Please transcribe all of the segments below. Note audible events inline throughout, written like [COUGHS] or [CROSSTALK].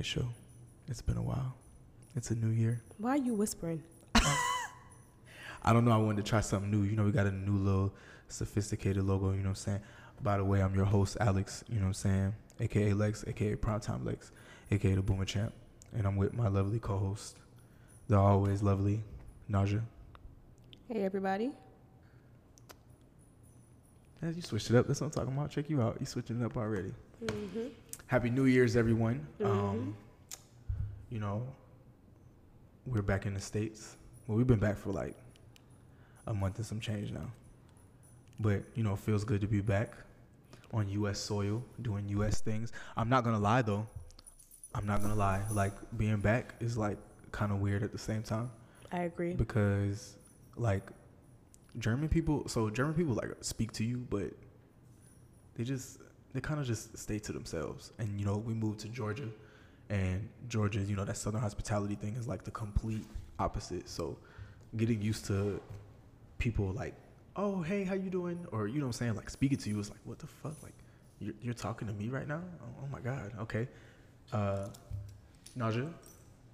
Welcome back to the Knight Show. It's been a while. It's a new year. Why are you whispering? [LAUGHS] I don't know. I wanted to try something new. You know, we got a new little sophisticated logo. You know what I'm saying? By the way, I'm your host, Alex. You know what I'm saying? AKA Lex, AKA Primetime Lex, AKA the Boomer Champ. And I'm with my lovely co host, the always lovely Naja. Hey, everybody. Yeah, you switched it up. That's what I'm talking about. Check you out. You switching it up already. Mm-hmm. Happy New Year's, everyone. Mhm. Um, you know, we're back in the States. Well, we've been back for like a month and some change now. But, you know, it feels good to be back on U.S. soil, doing U.S. things. I'm not going to lie, though. I'm not going to lie. Like, being back is like kind of weird at the same time I agree. because, like, German people, so German people like speak to you, but they just they kind of just stay to themselves. And you know, we moved to Georgia, and Georgia, you know, that Southern hospitality thing is like the complete opposite. So, getting used to people like, oh hey, how you doing, or you know, I'm saying like speaking to you is like, what the fuck, like you're you're talking to me right now? Oh, oh my god, okay. Uh, Naja,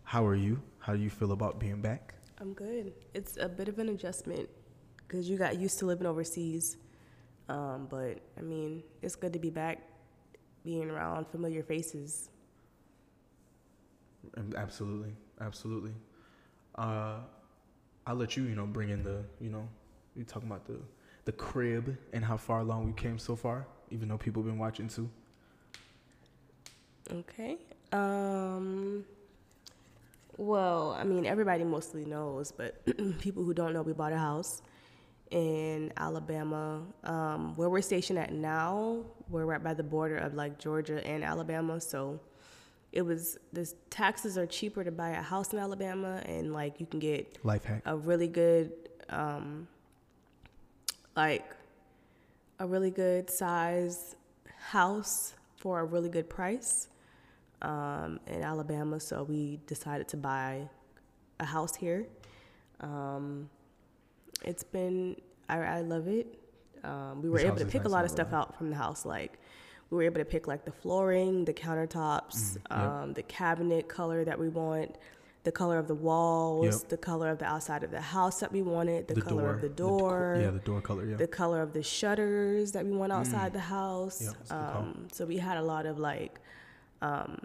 how are you? How do you feel about being back? I'm good. It's a bit of an adjustment because you got used to living overseas. Um, but I mean, it's good to be back, being around familiar faces. Absolutely, absolutely. Uh, I'll let you, you know, bring in the, you know, you talking about the the crib and how far along we came so far, even though people have been watching too. Okay. Um, well, I mean, everybody mostly knows, but [CLEARS THROAT] people who don't know, we bought a house in Alabama. Um, where we're stationed at now, we're right by the border of like Georgia and Alabama. So it was, the taxes are cheaper to buy a house in Alabama, and like you can get Life hack. a really good um like a really good size house for a really good price um in Alabama so we decided to buy a house here um it's been I, I love it um we were This able to pick a lot of stuff out from the house like we were able to pick like the flooring the countertops Mm, yep. um the cabinet color that we want the color of the walls, Yep. the color of the outside of the house that we wanted, the, The color of the door, yeah, the door color. Yeah. the color of the shutters that we want outside Mm. the house. Yeah, that's a good call. um, so we had a lot of like, um,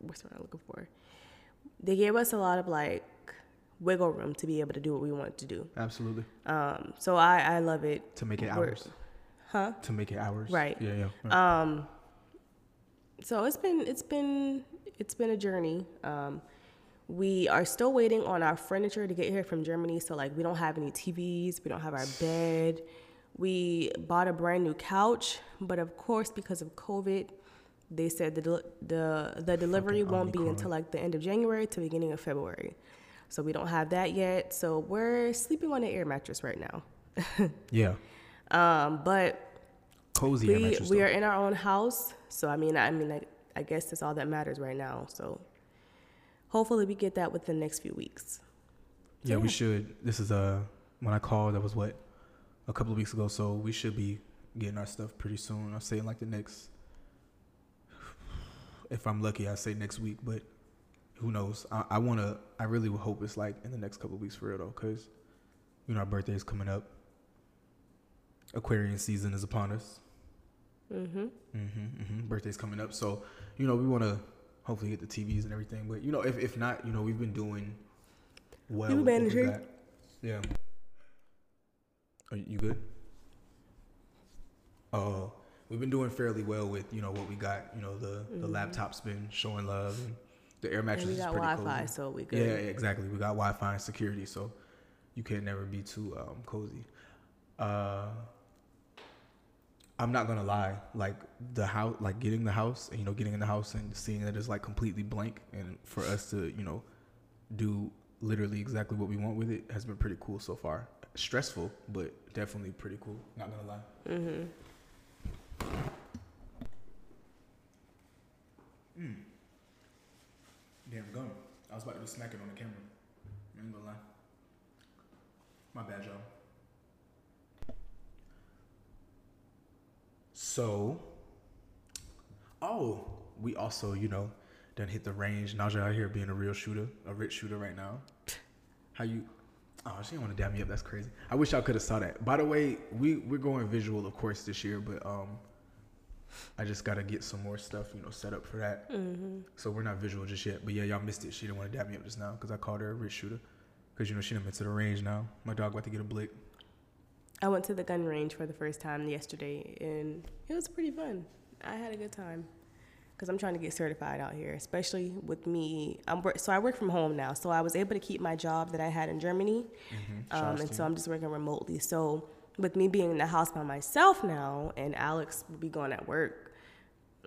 what's what I'm looking for? They gave us a lot of like wiggle room to be able to do what we want to do. Absolutely. Um, so I, I love it. To make it We're- ours. Huh? To make it ours. Right. Yeah, yeah. right. Um, so it's been it's been it's been a journey. Um, we are still waiting on our furniture to get here from Germany. So like we don't have any TVs, we don't have our bed. We bought a brand new couch, but of course because of COVID, they said the del- the the delivery Fucking won't be until like the end of January to beginning of February. So we don't have that yet. So we're sleeping on an air mattress right now. [LAUGHS] yeah. Um, but Cozy air we mattress. we though. are in our own house, so I mean, I mean, I, I guess that's all that matters right now. So hopefully we get that within the next few weeks. Yeah, we should. This is uh when I called. That was what a couple of weeks ago. So we should be getting our stuff pretty soon. I'll say in like the next. If I'm lucky, I say next week, but who knows? I, I wanna. I really would hope it's like in the next couple of weeks for real though, cause you know our birthday is coming up. Aquarian season is upon us. Mm-hmm. Mm-hmm, mm-hmm. Birthday's coming up, so you know we want to hopefully get the TVs and everything. But you know, if if not, you know we've been doing well. Been we Yeah. Are you good? Oh, we've been doing fairly well with you know what we got. You know the the Mhm. laptop's been showing love, and the air And mattress we is pretty Wi-Fi, cozy. so we Yeah, good. yeah, exactly. We got Wi-Fi and security, so you can't never be too um, cozy. Uh, I'm not gonna lie, like the house, like getting the house, and you know, getting in the house and seeing that it's like completely blank, and for us to, you know, do literally exactly what we want with it has been pretty cool so far. Stressful, but definitely pretty cool. Not gonna lie. Mm-hmm. Damn gum. I was about to be smacking on the camera. I ain't gonna lie. My bad, y'all. So, Oh, we also, you know, done hit the range. Naja out here being a real shooter, a rich shooter right now. How you? Oh, she didn't want to dab me up. That's crazy. I wish y'all could have saw that. By the way, we we're going visual, of course, this year, but um, I just gotta get some more stuff, you know, set up for that. Mm-hmm. So we're not visual just yet. But yeah, y'all missed it. She didn't want to dab me up just now because I called her a rich shooter. Because you know she done been to the range now. My dog about to get a blick. I went to the gun range for the first time yesterday, and it was pretty fun. I had a good time because I'm trying to get certified out here, especially with me. I'm so I work from home now, so I was able to keep my job that I had in Germany, Mm-hmm. um, and so I'm just working remotely. So with me being in the house by myself now, and Alex will be going at work,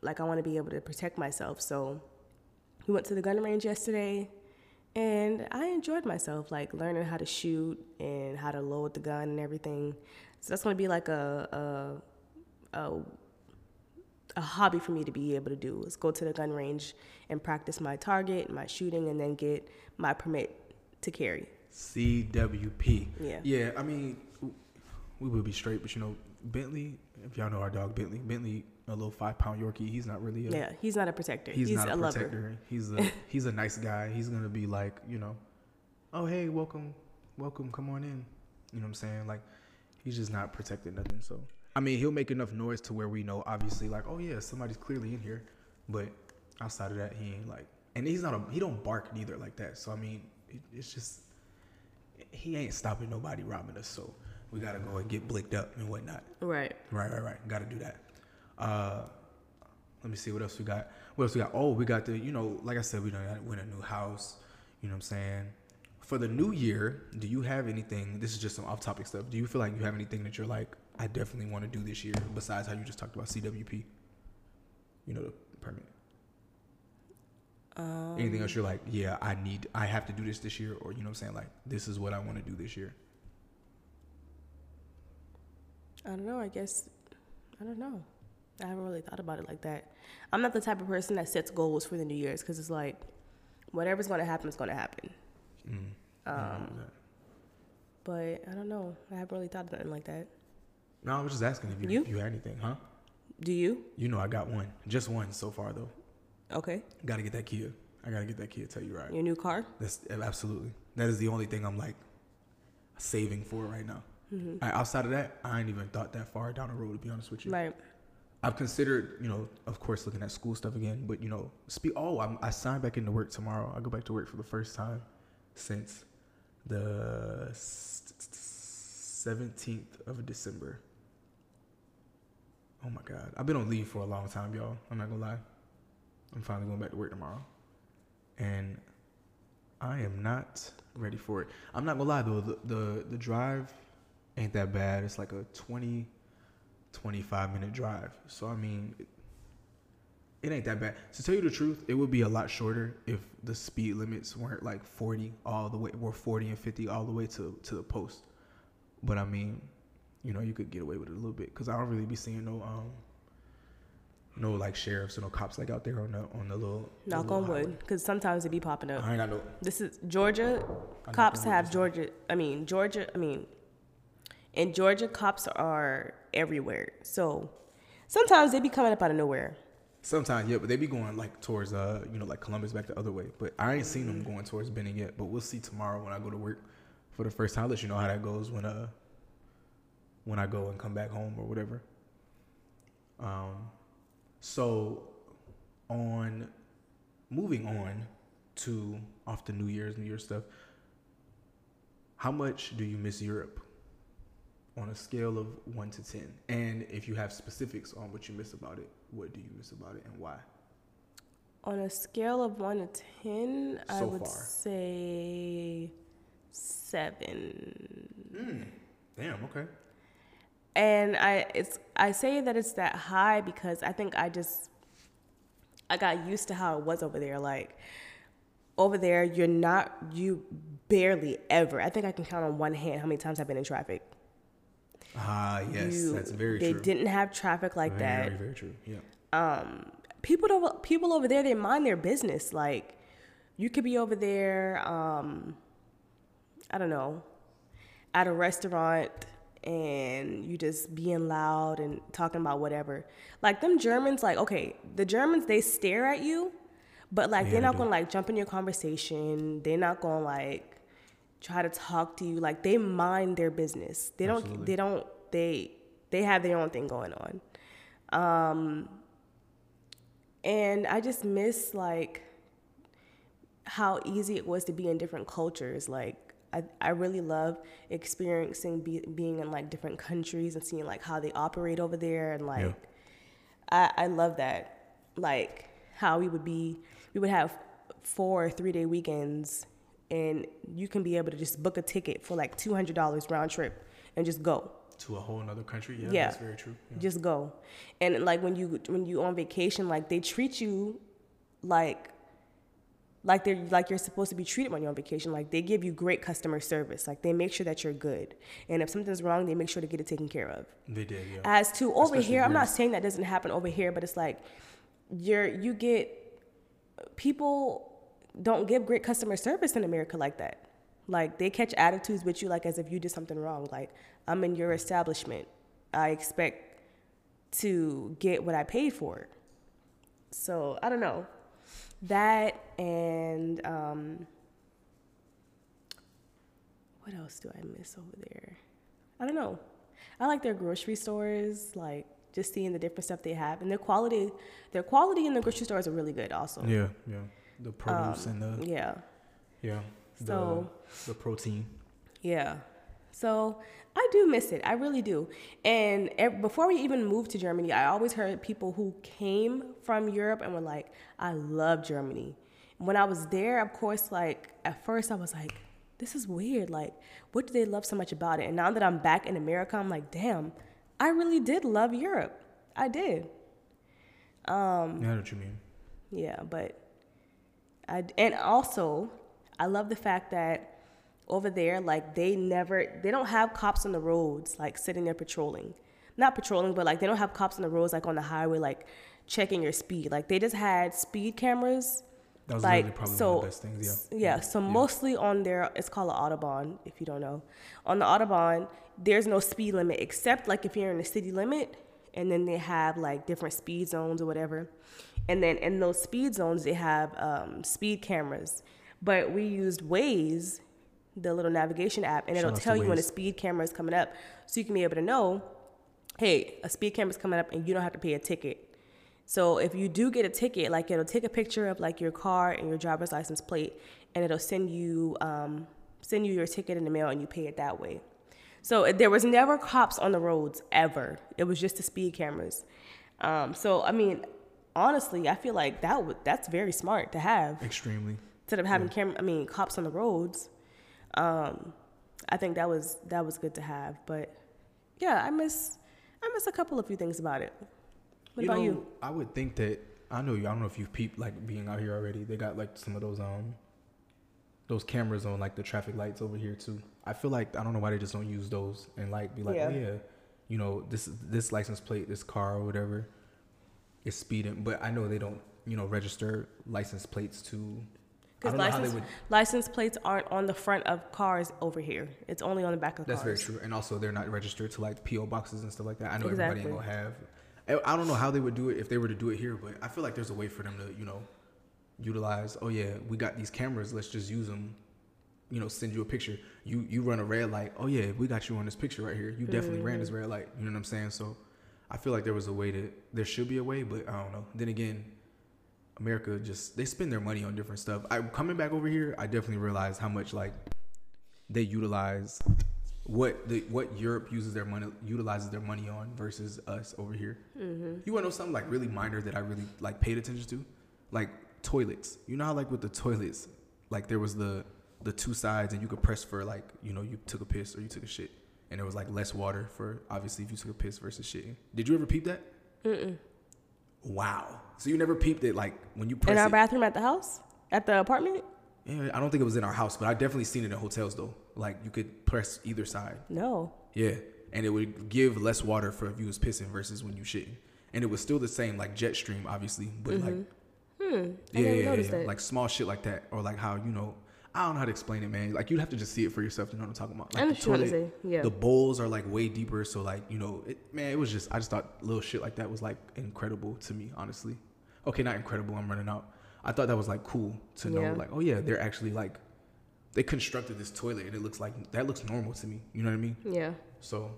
like I want to be able to protect myself. So we went to the gun range yesterday and I enjoyed myself, like learning how to shoot and how to load the gun and everything. So that's gonna be like a a, a a hobby for me to be able to do is go to the gun range and practice my target, my shooting, and then get my permit to carry. CWP. Yeah. Yeah, I mean, we would be straight, but you know, Bentley. If y'all know our dog Bentley, Bentley, a little five pound Yorkie. He's not really a. Yeah, he's not a protector. He's, He's, not a, a, lover. protector. He's a [LAUGHS] he's a nice guy. He's gonna be like, you know, oh hey, welcome, welcome, come on in. You know what I'm saying? Like, he's just not protecting nothing. So I mean, he'll make enough noise to where we know, obviously, like, oh yeah, somebody's clearly in here. But outside of that, he ain't like, and he's not a he don't bark neither like that. So I mean, it, it's just he ain't stopping nobody robbing us. So we gotta go and get blicked up and whatnot. Right. Right, right, right. Got to do that. Uh, let me see what else we got. What else we got? Oh, we got the, you know, like I said, we done win a new house. You know what I'm saying? For the new year, do you have anything? This is just some off-topic stuff. Do you feel like you have anything that you're like, I definitely want to do this year, besides how you just talked about CWP? You know, the permit. Um, Anything else you're like, yeah, I need, I have to do this this year, or you know what I'm saying? Like, this is what I want to do this year. I don't know. I guess I don't know. I haven't really thought about it like that. I'm not the type of person that sets goals for the New Year's because it's like whatever's going to happen is going to happen. Mm. Um, but I don't know. I haven't really thought of nothing like that. No, I was just asking if you, You? you had anything, huh? Do you? You know, I got one, just one so far though. Okay. Got to get that Kia. I got to get that Kia. Tell you right. Your new car? That's absolutely. That is the only thing I'm like saving for right now. Mm-hmm. I, outside of that, I ain't even thought that far down the road. To be honest with you, Right. I've considered, you know, of course, looking at school stuff again. But you know, speak. Oh, I'm, I signed back into work tomorrow. I go back to work for the first time since the seventeenth of December. Oh my God, I've been on leave for a long time, y'all. I'm not gonna lie. I'm finally going back to work tomorrow, and I am not ready for it. I'm not gonna lie though. The the, the drive ain't that bad. It's like a 20, 25 minute drive. So I mean, it, it ain't that bad. To tell you the truth, it would be a lot shorter if the speed limits weren't like 40 all the way, were 40 and 50 all the way to to the post. But I mean, you know, you could get away with it a little bit because I don't really be seeing no um no like sheriffs or no cops like out there on the on the little the Knock little on wood, because sometimes they be popping up. I ain't got no. This is Georgia. Cops have Georgia. I mean Georgia. I mean, in Georgia, cops are everywhere. So sometimes they be coming up out of nowhere. Sometimes, yeah, but they be going like towards uh, you know, like Columbus back the other way. But I ain't seen them going towards Benning yet. But we'll see tomorrow when I go to work for the first time. I'll let you know how that goes when uh when I go and come back home or whatever. Um so on moving on to off the New Year's, New Year's stuff, how much do you miss Europe? On a scale of one to ten. And if you have specifics on what you miss about it, what do you miss about it and why? On a scale of one to ten, I would far. say seven. Hmm. Damn, okay. And I it's I say that it's that high because I think I just I got used to how it was over there. Like over there, you're not you barely ever. I think I can count on one hand how many times I've been in traffic. Ah, yes, You- that's very they true. They didn't have traffic like very, that. very very true. Yeah. um, people don't, people over there they mind their business. Like you could be over there, um, I don't know, at a restaurant and you just being loud and talking about whatever. Like them Germans, like okay, the Germans they stare at you, but like Yeah, they're not gonna like jump in your conversation. They're not gonna like try to talk to you. Like they mind their business. They don't. Absolutely. They don't. They they have their own thing going on. Um, and I just miss like how easy it was to be in different cultures. Like I, I really love experiencing be, being in like different countries and seeing like how they operate over there and like I, I love that. Like how we would be we would have four or three day weekends and you can be able to just book a ticket for like two hundred dollars round trip and just go. To a whole other country. Yeah, Yeah. that's very true. Yeah. Just go. And like when you when you on vacation, like they treat you like like they're like you're supposed to be treated when you're on vacation. Like they give you great customer service. Like they make sure that you're good. And if something's wrong, they make sure to get it taken care of. They did. Yeah. As to over Especially here, I'm not saying that doesn't happen over here, but it's like you're you get people don't give great customer service in America like that. Like they catch attitudes with you like as if you did something wrong. Like I'm in your establishment. I expect to get what I paid for. So I don't know. That and um, what else do I miss over there? I don't know. I like their grocery stores, like just seeing the different stuff they have, and their quality. Their quality in the grocery stores are really good, also. yeah. Yeah. The produce and the Yeah. yeah. The, So- the protein. Yeah. So I do miss it. I really do. And before we even moved to Germany, I always heard people who came from Europe and were like, I love Germany. When I was there, of course, like at first I was like, this is weird. Like, what do they love so much about it? And now that I'm back in America, I'm like, damn, I really did love Europe. I did. Um, yeah, I know what you mean. Yeah, but I and also I love the fact that over there, like they never they don't have cops on the roads like sitting there patrolling, not patrolling, but like they don't have cops on the roads like on the highway like checking your speed. Like they just had speed cameras. That was like probably so, one of the best things. Yeah. yeah. So mostly on their, it's called an autobahn. If you don't know, on the autobahn, there's no speed limit except like if you're in the city limit, and then they have like different speed zones or whatever, and then in those speed zones they have um, speed cameras. But we used Waze, the little navigation app, and Shout it'll tell you when a speed camera is coming up, so you can be able to know, hey, a speed camera is coming up, and you don't have to pay a ticket. So if you do get a ticket, like it'll take a picture of like your car and your driver's license plate, and it'll send you um, send you your ticket in the mail, and you pay it that way. So there was never cops on the roads ever. It was just the speed cameras. Um, so I mean, honestly, I feel like that would that's very smart to have Extremely. instead of having camera. I mean, cops on the roads. Um, I think that was that was good to have. But yeah, I miss I miss a couple of few things about it. What you about know, you? I would think that I know you. I don't know if you've peeped like being out here already. They got like some of those um those cameras on like the traffic lights over here too. I feel like I don't know why they just don't use those and like be like, Yeah. oh yeah, you know this this license plate, this car or whatever, is speeding. But I know they don't you know register license plates to. Because don't know how they license, would. license plates aren't on the front of cars over here. It's only on the back of cars. That's very true, and also they're not registered to like PO boxes and stuff like that. I know everybody Exactly. ain't gonna have. I don't know how they would do it if they were to do it here, but I feel like there's a way for them to you know utilize. Oh yeah, we got these cameras. Let's just use them. You know, send you a picture. You you run a red light. Oh yeah, we got you on this picture right here. You definitely ran Mm-hmm. this red light. You know what I'm saying? So I feel like there was a way to. There should be a way, but I don't know. Then again, America just they spend their money on different stuff. I coming back over here, I definitely realized how much like they utilize what the what Europe uses their money utilizes their money on versus us over here. Mm-hmm. You want to know something like really minor that I really like paid attention to, like toilets. You know how like with the toilets, like there was the the two sides and you could press for like you know you took a piss or you took a shit, and there was like less water for obviously if you took a piss versus shitting. Did you ever peep that? Mm-mm. Wow. So you never peeped it like when you press In our it. bathroom at the house, at the apartment? Yeah, I don't think it was in our house, but I definitely seen it in hotels though. Like you could press either side. No. Yeah, and it would give less water for if you was pissing versus when you shitting, and it was still the same like jet stream, obviously, but like Hmm. Yeah, yeah, yeah, yeah. like small shit like that, or like how you know, I don't know how to explain it, man. Like you'd have to just see it for yourself to know what I'm talking about. Like I know the what you're trying to toilet, say, yeah. The bowls are like way deeper, so like you know, it, man, it was just I just thought little shit like that was like incredible to me, honestly. Okay, not incredible. I'm running out. I thought that was like cool to know, Yeah. like, oh yeah, they're actually like they constructed this toilet and it looks like that looks normal to me. You know what I mean? Yeah. So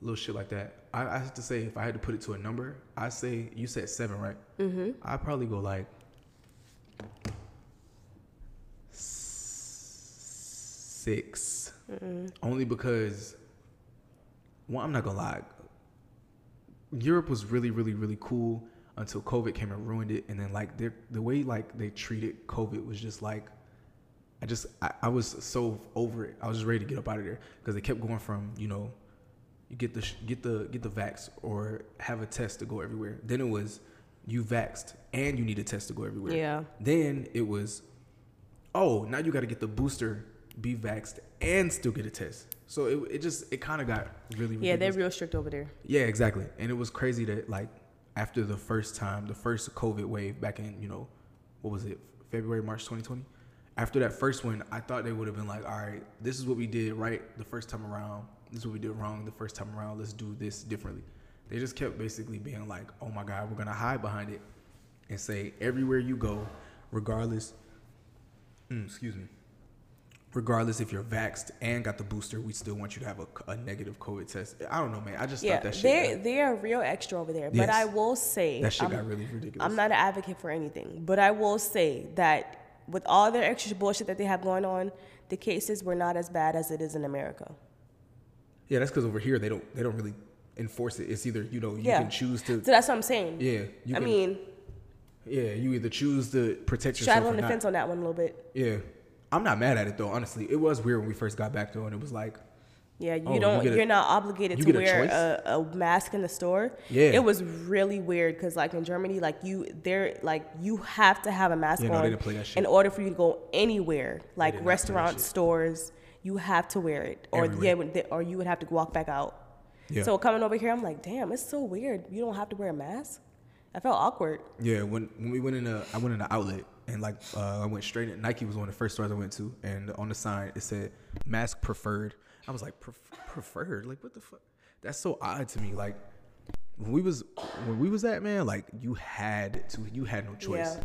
little shit like that. I, I have to say, if I had to put it to a number, I say you said seven, right? Mm-hmm. I probably go like six, only because well, I'm not gonna lie, Europe was really, really, really cool until COVID came and ruined it, and then like their the way like they treated COVID was just like. I just I, I was so over it. I was just ready to get up out of there because they kept going from you know, you get the get the get the vax or have a test to go everywhere. Then it was you vaxed and you need a test to go everywhere. Yeah. Then it was, oh, now you got to get the booster, be vaxed, and still get a test. So it, it just it kind of got really Yeah, they're real strict over there. Yeah, exactly. And it was crazy that like after the first time, the first COVID wave back in, you know, what was it, February, March 2020? After that first one, I thought they would have been like, all right, this is what we did right the first time around. This is what we did wrong the first time around. Let's do this differently. They just kept basically being like, oh my God, we're going to hide behind it and say everywhere you go, regardless, mm, excuse me, regardless if you're vaxxed and got the booster, we still want you to have a, a negative COVID test. I don't know, man. I just Yeah, thought that shit. they're got- they are real extra over there. But I will say that shit I'm, got really ridiculous. I'm not an advocate for anything, but I will say that with all their extra bullshit that they have going on, the cases were not as bad as it is in America. Yeah, that's because over here they don't they don't really enforce it. It's either you know you Yeah. can choose to So that's what I'm saying. yeah you I can, mean, yeah you either choose to protect yourself straddling the not. fence on that one a little bit. Yeah, I'm not mad at it though. Honestly, it was weird when we first got back though, and it was like Yeah, you Oh, don't. You are not obligated you to a wear a, a mask in the store. Yeah. it was really weird because like in Germany, like you, they're like you have to have a mask Yeah, on they didn't play that shit. in order for you to go anywhere, like did not play that restaurants, stores. You have to wear it, or Everywhere. yeah, or you would have to walk back out. Yeah. So coming over here, I'm like, damn, it's so weird. You don't have to wear a mask. I felt awkward. yeah when when we went in a I went in an outlet and like uh, I went straight in Nike was one of the first stores I went to, and on the sign it said mask preferred. I was like "Pref- preferred, like what the fuck? That's so odd to me. Like when we was when we was at man, like you had to you had no choice. Yeah.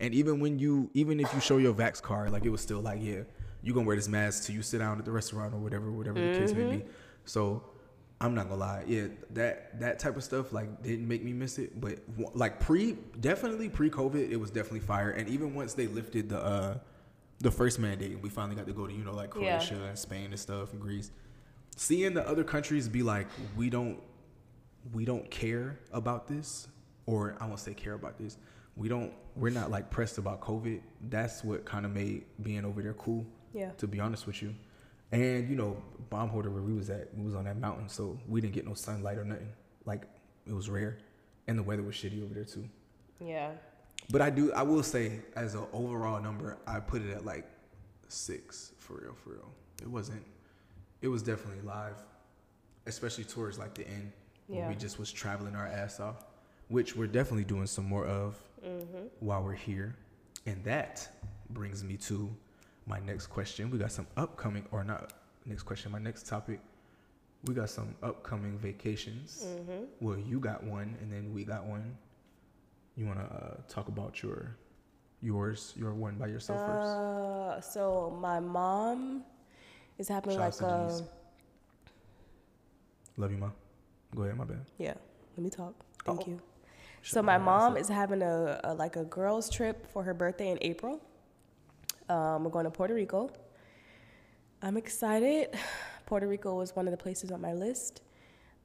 And even when you even if you show your vax card, like it was still like yeah, you gonna wear this mask till you sit down at the restaurant or whatever, whatever the case may be. So I'm not gonna lie, yeah, that that type of stuff like didn't make me miss it, but like pre definitely pre COVID, it was definitely fire. And even once they lifted the uh the first mandate, we finally got to go to you know like Yeah. Croatia and Spain and stuff and Greece. Seeing the other countries be like, we don't we don't care about this, or I won't say care about this. We don't. We're not like pressed about COVID. That's what kind of made being over there cool. Yeah. To be honest with you, and you know, Baumholder where we was at, we was on that mountain, so we didn't get no sunlight or nothing. Like it was rare, and the weather was shitty over there too. Yeah. But I do. I will say, as an overall number, I put it at like six for real. For real, it wasn't. It was definitely live, especially towards like the end, where we just was traveling our ass off, which we're definitely doing some more of Mm-hmm. while we're here. And that brings me to my next question. We got some upcoming, or not next question. My next topic. We got some upcoming vacations. Mm-hmm. Well, you got one, and then we got one. You want to uh, talk about your yours, your one by yourself first? Uh, so my mom is having Shout like a Love you, mom. Go ahead, my bad. yeah. Let me talk. Thank Oh. you. So my mom is having a, a like a girls trip for her birthday in April. Um, we're going to Puerto Rico. I'm excited. [SIGHS] Puerto Rico was one of the places on my list.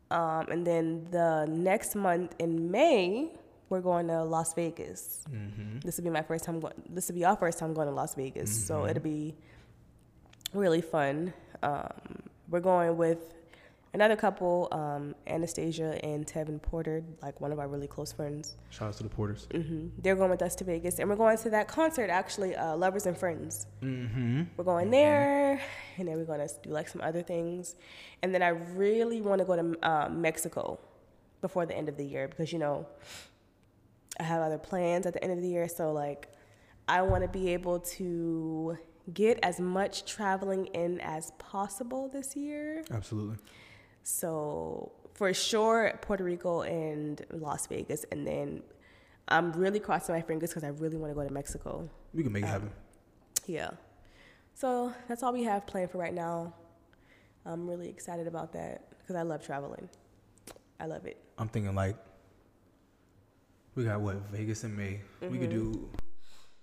Um, and then the next month in May, we're going to Las Vegas. Mm-hmm. This will be my first time going. This will be our first time going to Las Vegas, so Mhm. it'll be really fun. Um, we're going with another couple, um, Anastasia and Tevin Porter, like one of our really close friends. Shout out to the Porters. hmm They're going with us to Vegas, and we're going to that concert actually, uh, Lovers and Friends. Mm-hmm. We're going there, and then we're going to do like some other things, and then I really want to go to um, Mexico before the end of the year because you know I have other plans at the end of the year, so like I want to be able to get as much traveling in as possible this year. Absolutely. So for sure, Puerto Rico and Las Vegas, and then I'm really crossing my fingers because I really want to go to Mexico. We can make it Um, happen. Yeah. So that's all we have planned for right now. I'm really excited about that because I love traveling. I love it. I'm thinking like we got what Vegas in May. We could Mm-hmm. do.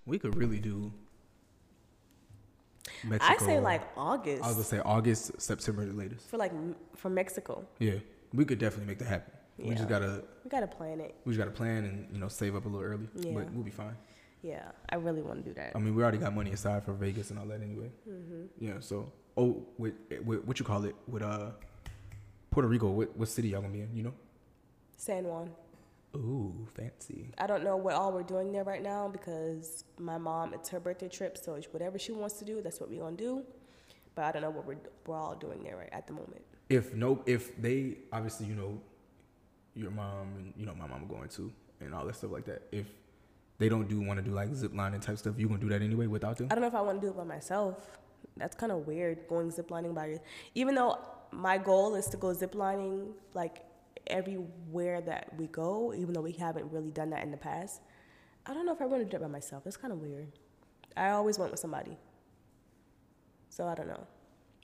We could really do. Mexico. I say like August I was gonna say August, September the latest. for like for Mexico. Yeah, we could definitely make that happen. We just gotta We gotta plan it. we just gotta plan and you know save up a little early. Yeah. But we'll be fine. Yeah, I really want to do that. I mean, we already got money aside for Vegas and all that anyway. Mm-hmm. Yeah. So oh, with, with what you call it with uh Puerto Rico? What what city y'all gonna be in? You know? San Juan. Ooh, fancy. I don't know what all we're doing there right now because my mom, it's her birthday trip, so it's whatever she wants to do, that's what we're gonna do. But I don't know what we're, we're all doing there right at the moment. if no if they obviously you know your mom and you know my mom are going to and all that stuff like that if they don't do want to do like zip line and type stuff you gonna do that anyway without them I don't know if I want to do it by myself. That's kind of weird going ziplining by your. Even though my goal is to go ziplining like everywhere that we go, even though we haven't really done that in the past. I don't know if I want to do it by myself. That's kind of weird. I always went with somebody. So I don't know.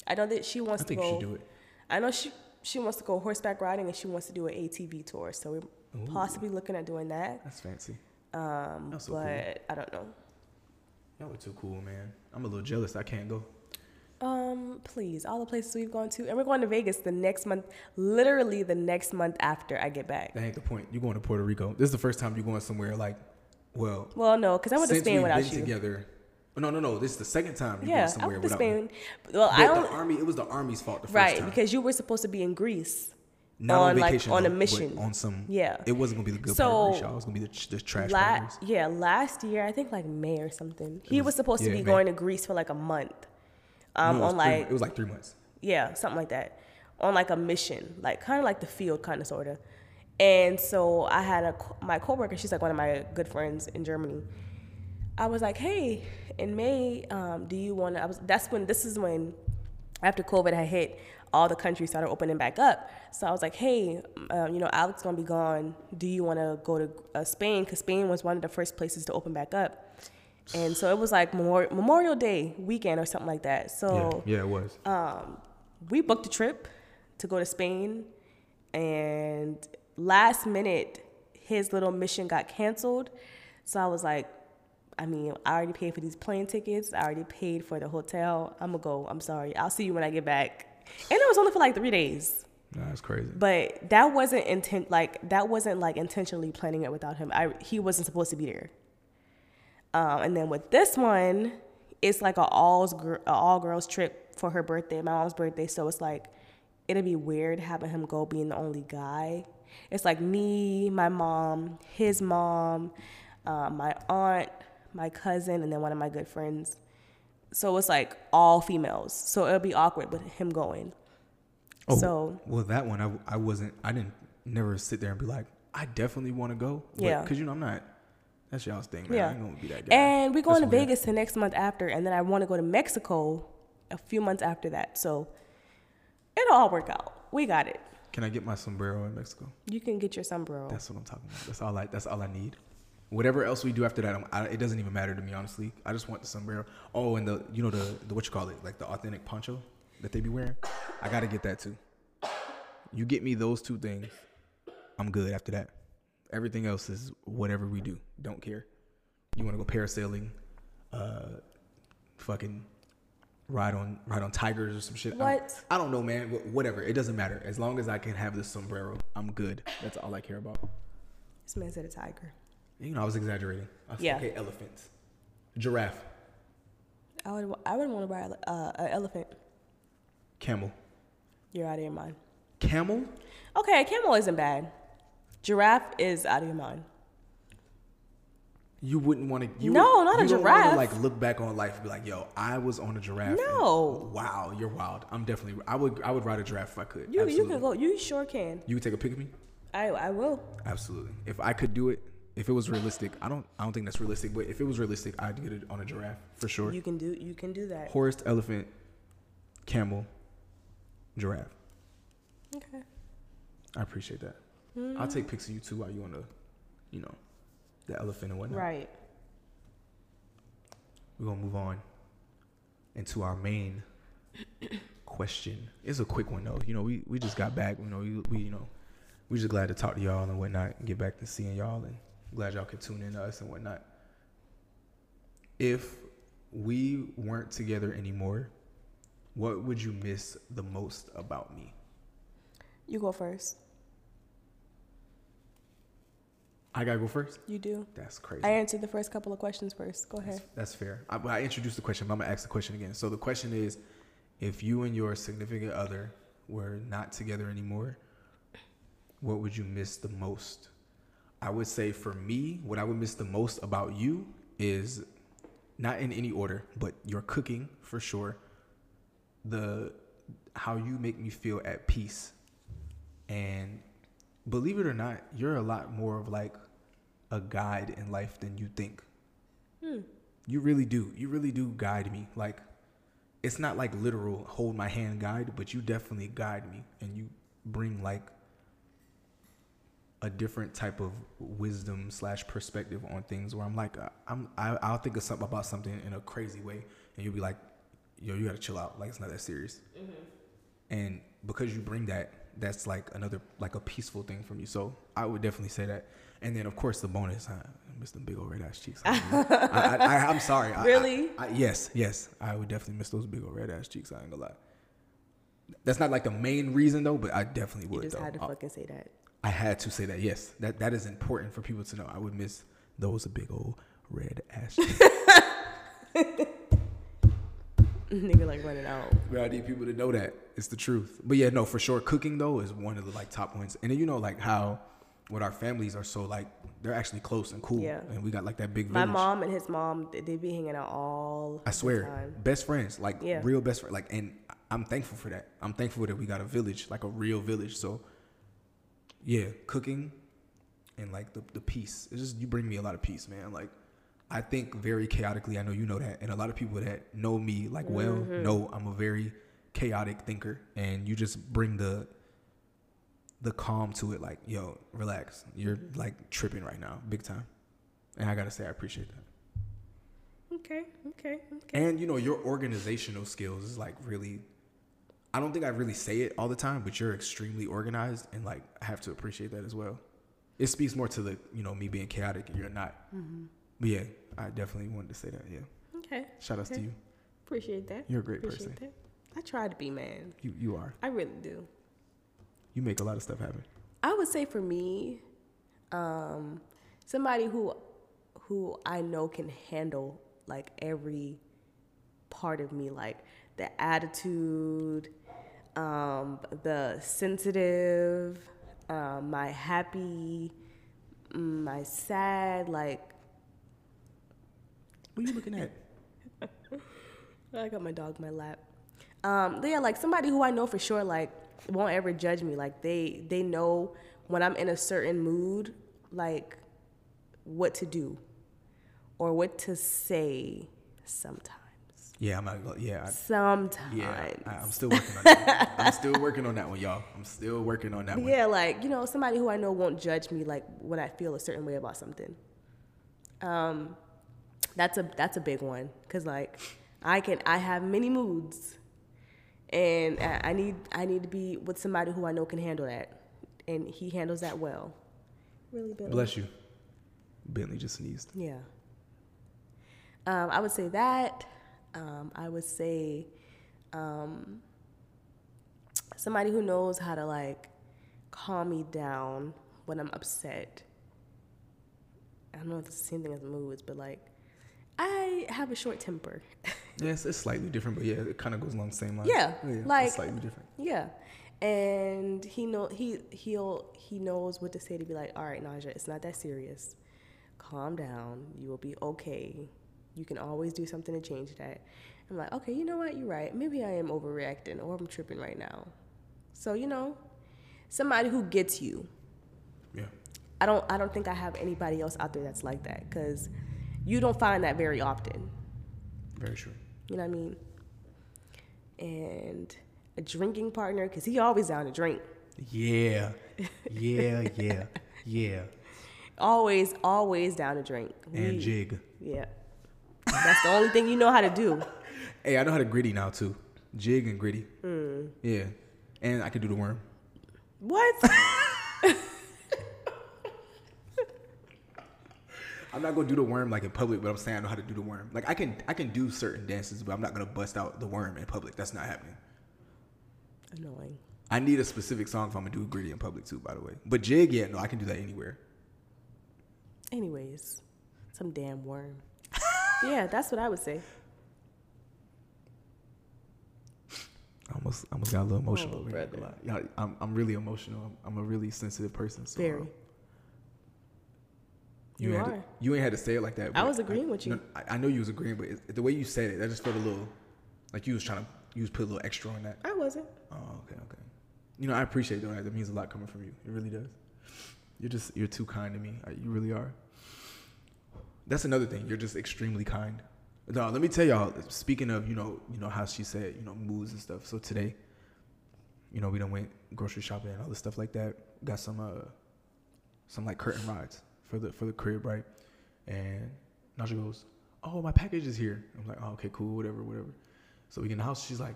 I know that she i wants to think go. you do it I know she she wants to go horseback riding and she wants to do an ATV tour. So we're Ooh. possibly looking at doing that. that's fancy Um, That's so but cool. I don't know. y'all are too cool man i'm a little jealous i can't go Um, please, all the places we've gone to, and we're going to Vegas the next month. Literally the next month after I get back. that ain't the point You're going to puerto rico this is the first time you're going somewhere like well Well, no, because I went to Spain we've without been you. together no no no this is the second time you Yeah, going I somewhere went to without me. Spain. Well, I don't. the army it was the army's fault the first Right, time because you were supposed to be in Greece. not on, on, like, on a mission. on some Yeah. it wasn't gonna be the good So, part of Greece, it was gonna be the, the trash La- yeah, last year I think like May or something. He was- was supposed to be May. going to Greece for like a month. Um, No, it was on three- like it was like three months yeah, something like that, on like a mission, like kind of like the field, kind of sorta. And so I had a my coworker. She's like one of my good friends in Germany. I was like, hey, in May, um, do you want to? I was. That's when. This is when, after COVID had hit, all the countries started opening back up. So I was like, hey, um, you know, Alex gonna be gone. Do you want to go to uh, Spain? Because Spain was one of the first places to open back up. And so it was like Memorial, Memorial Day weekend or something like that. So yeah, yeah, it was. um, we booked a trip to go to Spain, and last minute, his little mission got canceled. So I was like, I mean, I already paid for these plane tickets. I already paid for the hotel. I'm gonna go. I'm sorry. I'll see you when I get back. And it was only for like three days. Nah, that's crazy. But that wasn't intent. Like that wasn't like intentionally planning it without him. I he wasn't supposed to be there. Um, and then with this one, it's like a all gr- a all girls trip for her birthday, my mom's birthday. So it's like it'd be weird having him go being the only guy. It's like me, my mom, his mom, uh, my aunt, my cousin, and then one of my good friends. So it's like all females. So it'll be awkward with him going. Oh, So well, that one I, I wasn't. I didn't never sit there and be like, I definitely want to go. Yeah. Because you know I'm not. That's y'all's thing, man. Yeah. I ain't gonna be that guy. And we're going That's to weird. Vegas the next month after, and then I want to go to Mexico a few months after that. So it'll all work out. We got it. Can I get my sombrero in Mexico? You can get your sombrero. That's what I'm talking about. That's all I. That's all I need. Whatever else we do after that, I'm, I, it doesn't even matter to me, honestly. I just want the sombrero. Oh, and the you know the, the what you call it, like the authentic poncho that they be wearing. I gotta get that too. You get me those two things, I'm good after that. Everything else is whatever we do. Don't care. You want to go parasailing, uh, fucking ride on ride on tigers or some shit. I don't- What? I don't know, man. Whatever. It doesn't matter. As long as I can have the sombrero, I'm good. That's all I care about. This man said a tiger. You know, I was exaggerating. I said, Yeah. Okay, elephant, giraffe, I would. I wouldn't want to ride uh, an elephant. camel, You're out of your mind. camel. Okay, a camel isn't bad. Giraffe is out of your mind. You wouldn't want to. You No, would, not a you don't wanna, giraffe. like look back on life and be like, "Yo, I was on a giraffe." and- No. wow, you're wild. I'm definitely. I would. I would ride a giraffe if I could. You Absolutely. you can go. You sure can. You would take a pic of me. I I will. Absolutely. If I could do it, if it was realistic, I don't I don't think that's realistic, but if it was realistic, I'd get it on a giraffe for sure. You can do you can do that. Horse, elephant, camel, giraffe. Okay. I appreciate that. I'll take mm. pics of you too while you on the, you know, the elephant and whatnot. Right. We're gonna move on into our main [COUGHS] question. It's a quick one though. You know, we, we just got back. You know, we, we you know, we just glad to talk to y'all and whatnot, and get back to seeing y'all, and glad y'all could tune in to us and whatnot. If we weren't together anymore, what would you miss the most about me? You go first. I gotta go first. You do. That's crazy. I answered the first couple of questions first. Go ahead. That's fair. I, I introduced the question, but I'm gonna ask the question again. So the question is, if you and your significant other were not together anymore, what would you miss the most? I would say for me, what I would miss the most about you is not in any order, but your cooking for sure. The how you make me feel at peace. And believe it or not, you're a lot more of like a guide in life than you think. You really do. You really do guide me. Like it's not like literal hold my hand guide, but you definitely guide me and you bring like a different type of wisdom slash perspective on things where I'm like uh, I'm I, I'll think of something about something in a crazy way and you'll be like, yo, you gotta chill out. Like it's not that serious. And because you bring that, that's like another like a peaceful thing from you. So I would definitely say that. And then of course the bonus, I miss them big old red ass cheeks. [LAUGHS] I, I, I, am sorry. I- I- Really? I, yes, yes. I would definitely miss those big old red ass cheeks. I ain't gonna lie. That's not like the main reason though, but I definitely You would just though. had to I- fucking say that. I had to say that. Yes, that that is important for people to know. I would miss those big old red ass cheeks. [LAUGHS] [LAUGHS] Nigga like running out. But I need people to know that it's the truth. But yeah, no, for sure, cooking though is one of the like top ones. And then you know like how what our families are so like they're actually close and cool. Yeah. And we got like that big Village. My mom and his mom, they be hanging out all. I swear, best friends, like Yeah. real best friends, Like, and I'm thankful for that. I'm thankful that we got a village, like a real village. So, yeah, cooking and like the the peace. It's just you bring me a lot of peace, man. Like, I think very chaotically. I know you know that, and a lot of people that know me like well Mm-hmm. know I'm a very chaotic thinker, and you just bring the the calm to it. Like, yo, relax. You're like tripping right now, big time. And I gotta say, I appreciate that. Okay, okay, okay. And you know, your organizational skills is like really I don't think I really say it all the time, but you're extremely organized and like I have to appreciate that as well. It speaks more to the, you know, me being chaotic and you're not. Mm-hmm. But yeah, I definitely wanted to say that, yeah. Okay. Shout outs to you. Appreciate that. You're a great Appreciate person. that. I try to be, man. You you are. I really do. You make a lot of stuff happen. I would say for me, um, somebody who who I know can handle like every part of me, like the attitude, um, the sensitive, um, my happy, my sad, like What are you looking at? [LAUGHS] I got my dog in my lap. Um, yeah, like somebody who I know for sure, like won't ever judge me. Like they they know when I'm in a certain mood, like what to do or what to say. Sometimes, Yeah, I'm not yeah, I, sometimes. yeah. I, I'm still working on that. I'm [LAUGHS] still working on that one, y'all. I'm still working on that But one. yeah, like you know, somebody who I know won't judge me, like when I feel a certain way about something. Um, that's a that's a big one, cause like I can I have many moods, and I I need I need to be with somebody who I know can handle that, and he handles that well. Really, Billy. Bless you. Bentley just sneezed. Yeah. Um, I would say that. Um, I would say um, somebody who knows how to like calm me down when I'm upset. I don't know if it's the same thing as moods, but like I have a short temper. [LAUGHS] Yes, it's slightly different, but yeah, it kind of goes along the same line. Yeah, oh, like- it's slightly different. yeah. And he know he he'll he knows what to say to be like, all right, Naja, it's not that serious. Calm down. You will be okay. You can always do something to change that. I'm like, okay, you know what? You're right. Maybe I am overreacting or I'm tripping right now. So you know, somebody who gets you. Yeah. I don't I don't think I have anybody else out there that's like that because you don't find that very often. Very true. You know what I mean? And a drinking partner because he always down to drink. Yeah. Yeah, [LAUGHS] yeah, yeah. Always, always down to drink. And We- jig. Yeah. That's the only thing you know how to do. [LAUGHS] Hey, I know how to gritty now too. Jig and gritty. Hmm. Yeah. And I can do the worm. What? [LAUGHS] I'm not gonna do the worm like in public, but I'm saying I know how to do the worm. Like I can I can do certain dances, but I'm not gonna bust out the worm in public. That's not happening. Annoying. I need a specific song if I'm gonna do gritty in public too, by the way. But jig, yeah, no, I can do that anywhere. Anyways, some damn worm. [LAUGHS] yeah, that's what I would say. I almost I almost got a little emotional. Oh, brother. a lot. Yeah, I'm I'm really emotional. I'm, I'm a really sensitive person. So, Very. uh, You ain't had are. To, you ain't had to say it like that. I was agreeing with you. no, I, I know you was agreeing, but it, the way you said it, I just felt a little like you was trying to you was put a little extra on that. I wasn't. Oh, okay, okay. You know, I appreciate though that. That means a lot coming from you. It really does. You're just you're too kind to me. You really are. That's another thing. You're just extremely kind. No, let me tell y'all. Speaking of, you know, you know how she said, you know, moods and stuff. So today, you know, we done went grocery shopping and all this stuff like that. Got some uh, some like curtain rods for the for the crib, right? And Naja goes, "Oh, my package is here." I'm like, "Oh, okay, cool, whatever, whatever." So we get in the house. She's like,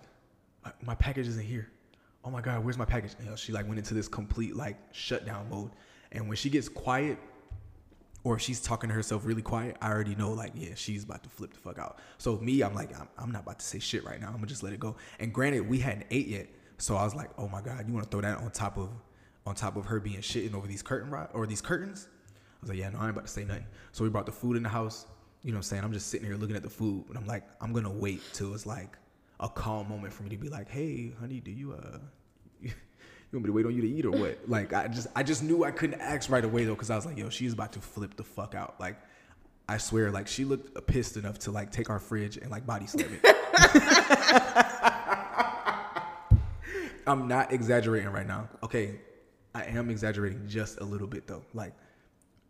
"My- "My package isn't here." Oh my god, where's my package? And, she like went into this complete like shutdown mode. And when she gets quiet, or if she's talking to herself really quiet, I already know like, yeah, she's about to flip the fuck out. So me, I'm like, I'm, I'm not about to say shit right now. I'm gonna just let it go. And granted, we hadn't ate yet, so I was like, oh my god, you want to throw that on top of, on top of her being shitting over these curtain rod or these curtains? I was like, yeah, no, I ain't about to say nothing. So we brought the food in the house. You know what I'm saying? I'm just sitting here looking at the food, and I'm like, I'm gonna wait till it's like a calm moment for me to be like, hey, honey, do you uh. [LAUGHS] You want me to wait on you to eat or what? [LAUGHS] Like I just I just knew I couldn't ask right away though because I was like, yo, she's about to flip the fuck out. Like I swear, like she looked pissed enough to like take our fridge and like body slam it. [LAUGHS] I'm not exaggerating right now. Okay, I am exaggerating just a little bit though. Like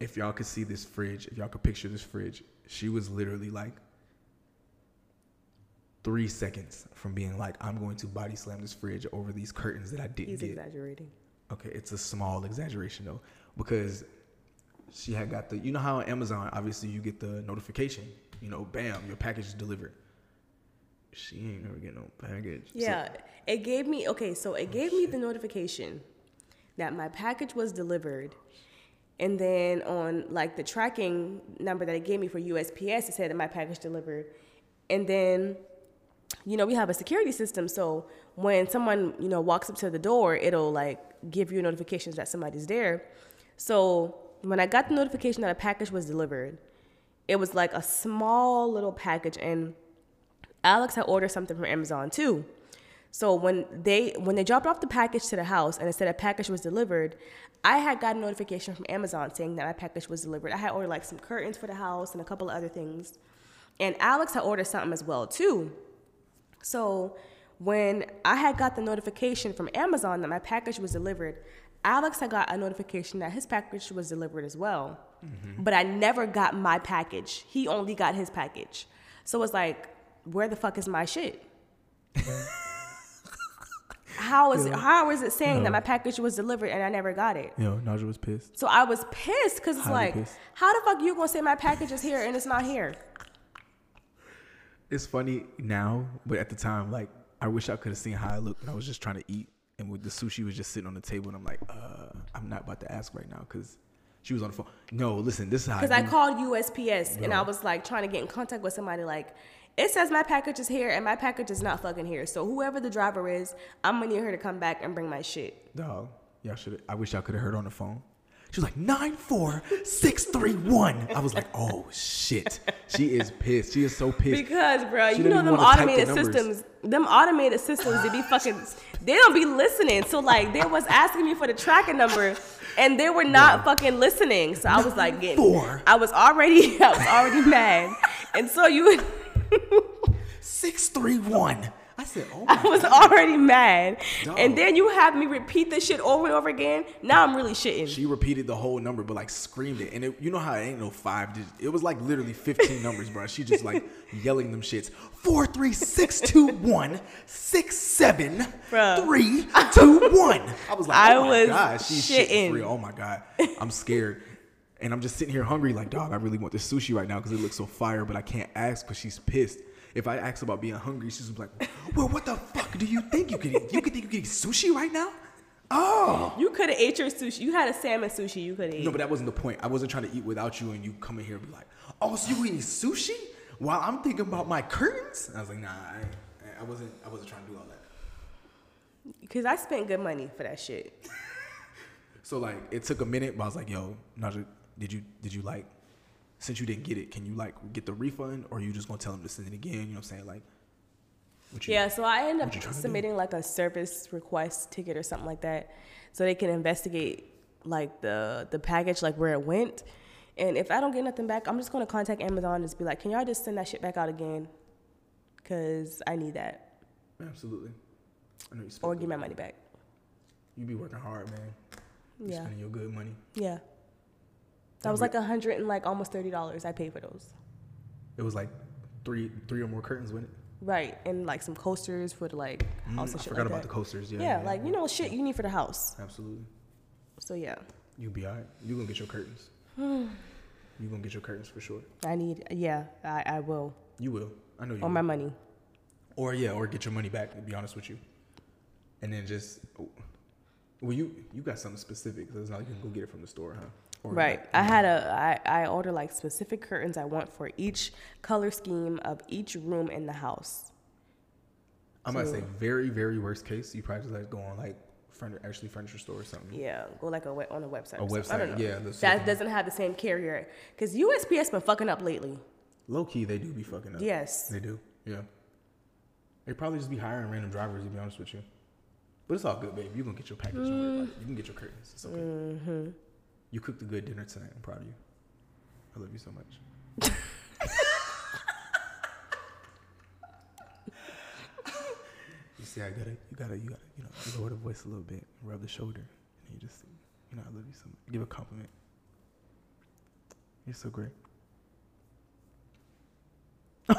if y'all could see this fridge, if y'all could picture this fridge, she was literally like three seconds from being like, I'm going to body slam this fridge over these curtains that I didn't He's get. exaggerating. Okay, it's a small exaggeration though, because she had got the. You know how on Amazon, obviously you get the notification. You know, bam, your package is delivered. She ain't never get no package. So- Yeah, it gave me okay. So it oh, gave me the notification that my package was delivered, and then on like the tracking number that it gave me for USPS, it said that my package delivered, and then you know we have a security system, so when someone you know walks up to the door, it'll like give you notifications that somebody's there. So when I got the notification that a package was delivered, it was like a small little package and Alex had ordered something from Amazon too. So when they when they dropped off the package to the house and it said a package was delivered, I had got a notification from Amazon saying that my package was delivered. I had ordered like some curtains for the house and a couple of other things. And Alex had ordered something as well too. So when I had got the notification from Amazon that my package was delivered, Alex had got a notification that his package was delivered as well. Mm-hmm. But I never got my package. He only got his package. So it's like, where the fuck is my shit? [LAUGHS] how is it, how is it saying Yeah. that my package was delivered and I never got it? Yeah, Naja was pissed. So I was pissed because it's Highly like, pissed. how the fuck you gonna say my package is here and it's not here? It's funny now, but at the time, like I wish I could have seen how I looked when I was just trying to eat, and with the sushi was just sitting on the table, and I'm like, uh, I'm not about to ask right now because she was on the phone. No, listen, this is how. Because I do- called USPS and I was like trying to get in contact with somebody like, it says my package is here and my package is not fucking here. So whoever the driver is, I'm gonna need her to come back and bring my shit. Dog, y'all should. I wish y'all could have heard on the phone. She was like nine four six three one. I was like, oh shit. She is pissed. She is so pissed. Because, bro, She you know them automated systems, them automated systems, they be fucking, they don't be listening. So like, they was asking me for the tracking number, and they were not fucking listening. So I was like, getting, Four. I was already, [LAUGHS] I was already mad, and so you. [LAUGHS] Six three one. I said, "Oh my I was God. already mad. Dog. And then you have me repeat this shit over and over again. Now I'm really shitting. She repeated the whole number, but like screamed it, and it, you know how it ain't no five. digits. It was like literally fifteen numbers, bro. She just like [LAUGHS] yelling them shits. Four, three, six, two, one, six, seven, Bruh. three, two, one. I was like, I oh my was god, she's shitting. shitting. for real. Oh my god, I'm scared. And I'm just sitting here hungry, like, dog, I really want this sushi right now because it looks so fire, but I can't ask because she's pissed. If I ask about being hungry, she's like, well, what the fuck do you think you could eat? You could think you could eat sushi right now? Oh. you could have ate your sushi. You had a salmon sushi. You could have ate. No, but that wasn't the point. I wasn't trying to eat without you, and you come in here and be like, "Oh, so you eating sushi?" While I'm thinking about my curtains. I was like, "Nah, I, I wasn't. I wasn't trying to do all that." Because I spent good money for that shit. [LAUGHS] So like, it took a minute, but I was like, "Yo, Naja, did you did you like, since you didn't get it, can you like get the refund, or are you just gonna tell them to send it again?" You know what I'm saying? Like, you, Yeah, so I end up What you trying to do? submitting like a service request ticket or something like that, so they can investigate like the the package, like where it went. And if I don't get nothing back, I'm just gonna contact Amazon and just be like, "Can y'all just send that shit back out again? Cause I need that, Absolutely. I know you or give my money back." You be working hard, man. You Yeah, spending your good money. yeah. That was like a hundred and like almost thirty dollars. I paid for those. It was like three three or more curtains, wasn't it? Right, and like some coasters for the like Mm, also I forgot like about that. the coasters. Yeah, yeah, like you know shit you need for the house. Absolutely. So yeah, You be alright. You gonna get your curtains. [SIGHS] you gonna get your curtains for sure. I need yeah I, I will You will. I know you. on will. my money. Or yeah, or get your money back. To be honest with you, and then just well, you you got something specific. So it's not like you can go get it from the store, huh? Right. like- I had a I, I order like specific curtains I want for each color scheme of each room in the house. I'm gonna say very very worst case. You probably just like go on like furniture, actually furniture store or something. Yeah, go like a on a website. A something. I don't website, know. yeah, That doesn't have the same carrier because USPS been fucking up lately. Low key, they do be fucking up. Yes. They do. Yeah. They probably just be hiring random drivers. To be honest with you, but it's all good, babe. You gonna get your package. Don't worry about it. You can get your curtains. It's okay. Mm-hmm. You cooked a good dinner tonight. I'm proud of you. I love you so much. you see, I gotta, you gotta, you gotta, you know, lower the voice a little bit, rub the shoulder, and you just, you know, I love you so much. Give a compliment. You're so great. [LAUGHS]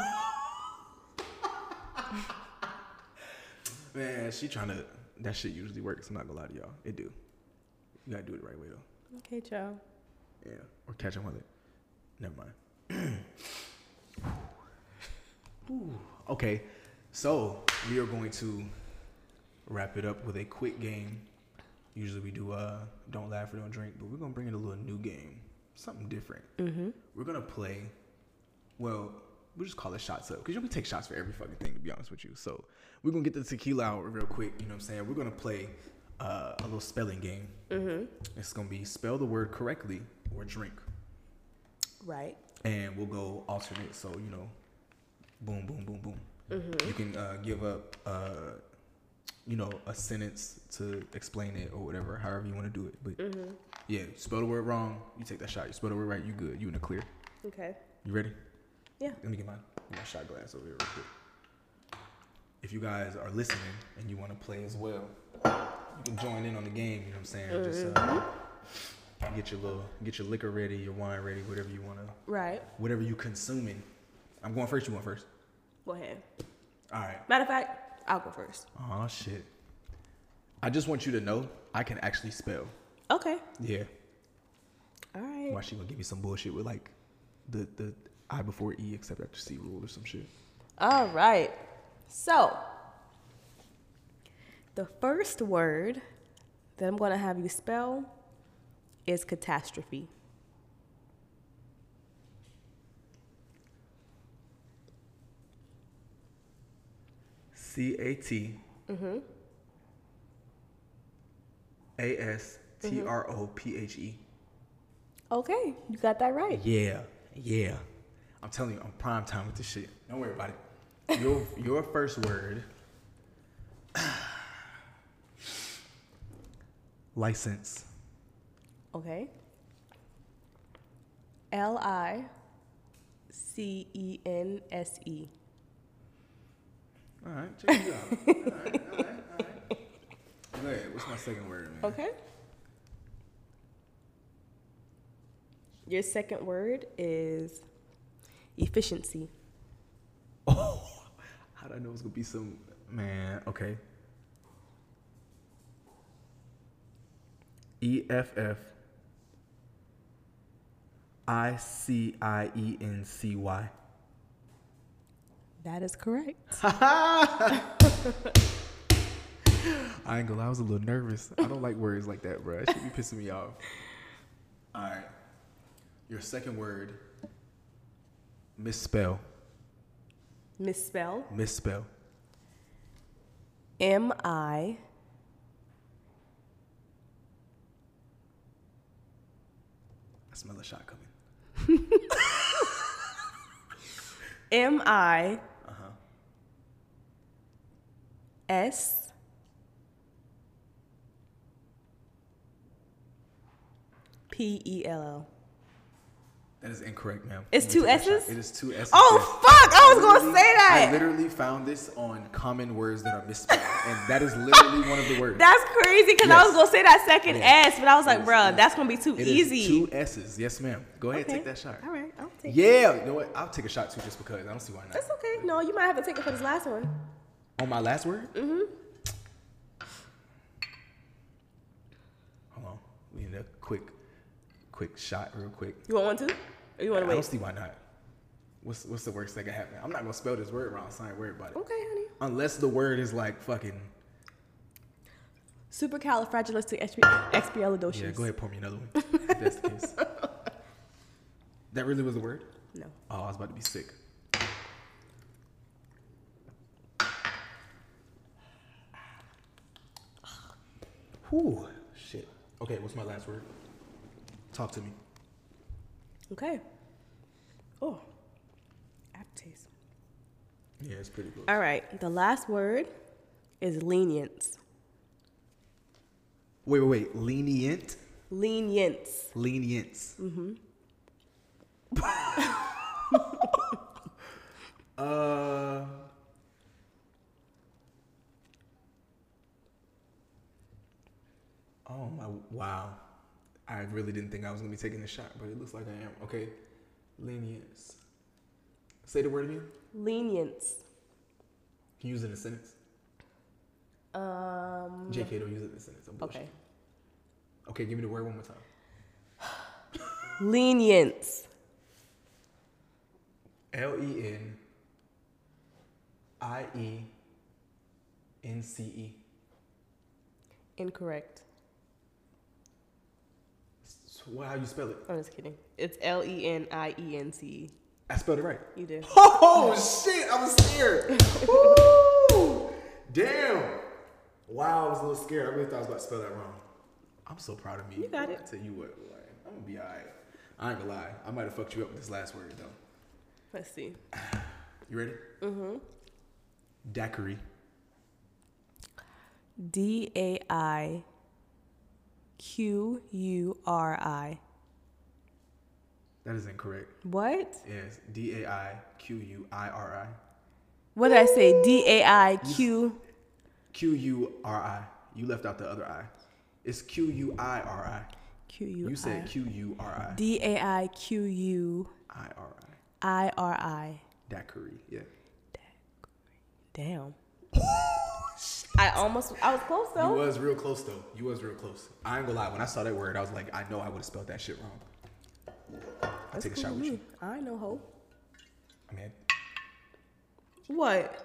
Man, she trying to. That shit usually works. I'm not gonna lie to y'all. It do. You gotta do it the right way though. Okay, Joe. Yeah, or catch him with it. Never mind. [COUGHS] Ooh, okay, so we are going to wrap it up with a quick game. Usually we do uh don't laugh or don't drink, but we're gonna bring in a little new game, something different. Mm-hmm. We're gonna play. Well, we'll just call it shots up because you know we take shots for every fucking thing. To be honest with you, so we're gonna get the tequila out real quick. You know what I'm saying? We're gonna play uh, a little spelling game. Mm-hmm. It's gonna be spell the word correctly or drink, Right. and we'll go alternate. So you know, boom, boom, boom, boom. Mm-hmm. You can uh, give up, uh, you know, a sentence to explain it or whatever, however you want to do it. But Mm-hmm. yeah, spell the word wrong, you take that shot. You spell the word right, you good. You in the clear. Okay. You ready? Yeah. Let me get my, get my shot glass over here real quick. If you guys are listening and you want to play as well, you can join in on the game. You know what I'm saying? Just uh, get your little, get your liquor ready, your wine ready, whatever you want to, Right. whatever you consuming. I'm going first. You going first? Go ahead. All right. Matter of fact, I'll go first. Oh shit. I just want you to know I can actually spell. Okay. Yeah. All right. Why she gonna give me some bullshit with like the the I before E except after C rule or some shit? All right. So, the first word that I'm going to have you spell is catastrophe. C A T mm-hmm. A S T R O P H E. Okay, you got that right. Yeah, yeah. I'm telling you, I'm prime time with this shit. Don't worry about it. Your your first word. License. Okay. L I C E N S E. All right, check you out. all right, all right, all right. Go ahead. What's my second word, man? Okay. Your second word is efficiency. [LAUGHS] Oh, how did I know it was gonna be some man? Okay. E F F I C I E N C Y. That is correct. [LAUGHS] I ain't gonna lie, I was a little nervous. I don't like words like that, bro. It should be pissing me off. All right. Your second word, misspell. Misspell. Misspell. M I I smell a shot coming. [LAUGHS] M I Uh huh. S P E L L. That is incorrect, ma'am. It's two need to take a S's? It is two S's. Oh fuck! I was gonna say that. I literally found this on common words that are misspelled, and that is literally one of the words. That's crazy because I was gonna say that second Yes. S, but I was like, Yes, bruh, yes. that's gonna be too It is easy. two S's. Yes, ma'am. Go ahead, Okay. take that shot. All right, I'll take. it. Yeah, you know what? I'll take a shot too, just because. I don't see why not. That's okay. No, you might have to take it for this last one. On my last word? Mm-hmm. Hold on. We need a quick, quick shot, real quick. You want one too? Or you want I to don't wait? see why not. What's what's the worst that can happen? I'm not gonna spell this word wrong, so I ain't worried about it. Okay, honey. Unless the word is like fucking. Supercalifragilisticexpialidocious. Yeah, go ahead, pour me another one. if that's the case. [LAUGHS] That really was the word? No. Oh, I was about to be sick. Whew, shit. Okay, what's my last word? Talk to me. Okay. Oh, aftertaste. Yeah, it's pretty good. All right. The last word is lenience. Wait, wait, wait. Lenient? Lenience. Lenience. Mm-hmm. [LAUGHS] uh. Oh my! Wow. I really didn't think I was gonna be taking the shot, but it looks like I am. Okay. Lenience. Say the word again. Lenience. Can you use it in a sentence? Um. JK, don't use it in a sentence. I'm bullshit. Okay. Okay, give me the word one more time. [SIGHS] Lenience. L E N I E N C E. Incorrect. What, how you spell it? I'm just kidding. It's L E N I E N C E. I spelled it right. You did. [LAUGHS] Oh shit! I was scared. [LAUGHS] Woo! Damn. Wow, I was a little scared. I really thought I was about to spell that wrong. I'm so proud of me. You got it. I tell you what, boy, I'm gonna be alright. I ain't gonna lie. I might have fucked you up with this last word though. Let's see. [SIGHS] You ready? Mm-hmm. Daiquiri. D A I Q U R I. That is incorrect. What? Yes, D A I Q U I R I. What did I say? D A I Q. Q U R I. You left out the other I. It's Q U I R I. Q U You said. Q U R I. D A I Q U I R I. I R I. Daiquiri. Yeah. Damn. [LAUGHS] I almost. I was close though. You was real close though. You was real close. I ain't gonna lie. When I saw that word, I was like, I know I would have spelled that shit wrong. I'll take a shot with you. I know ho. I mean, What?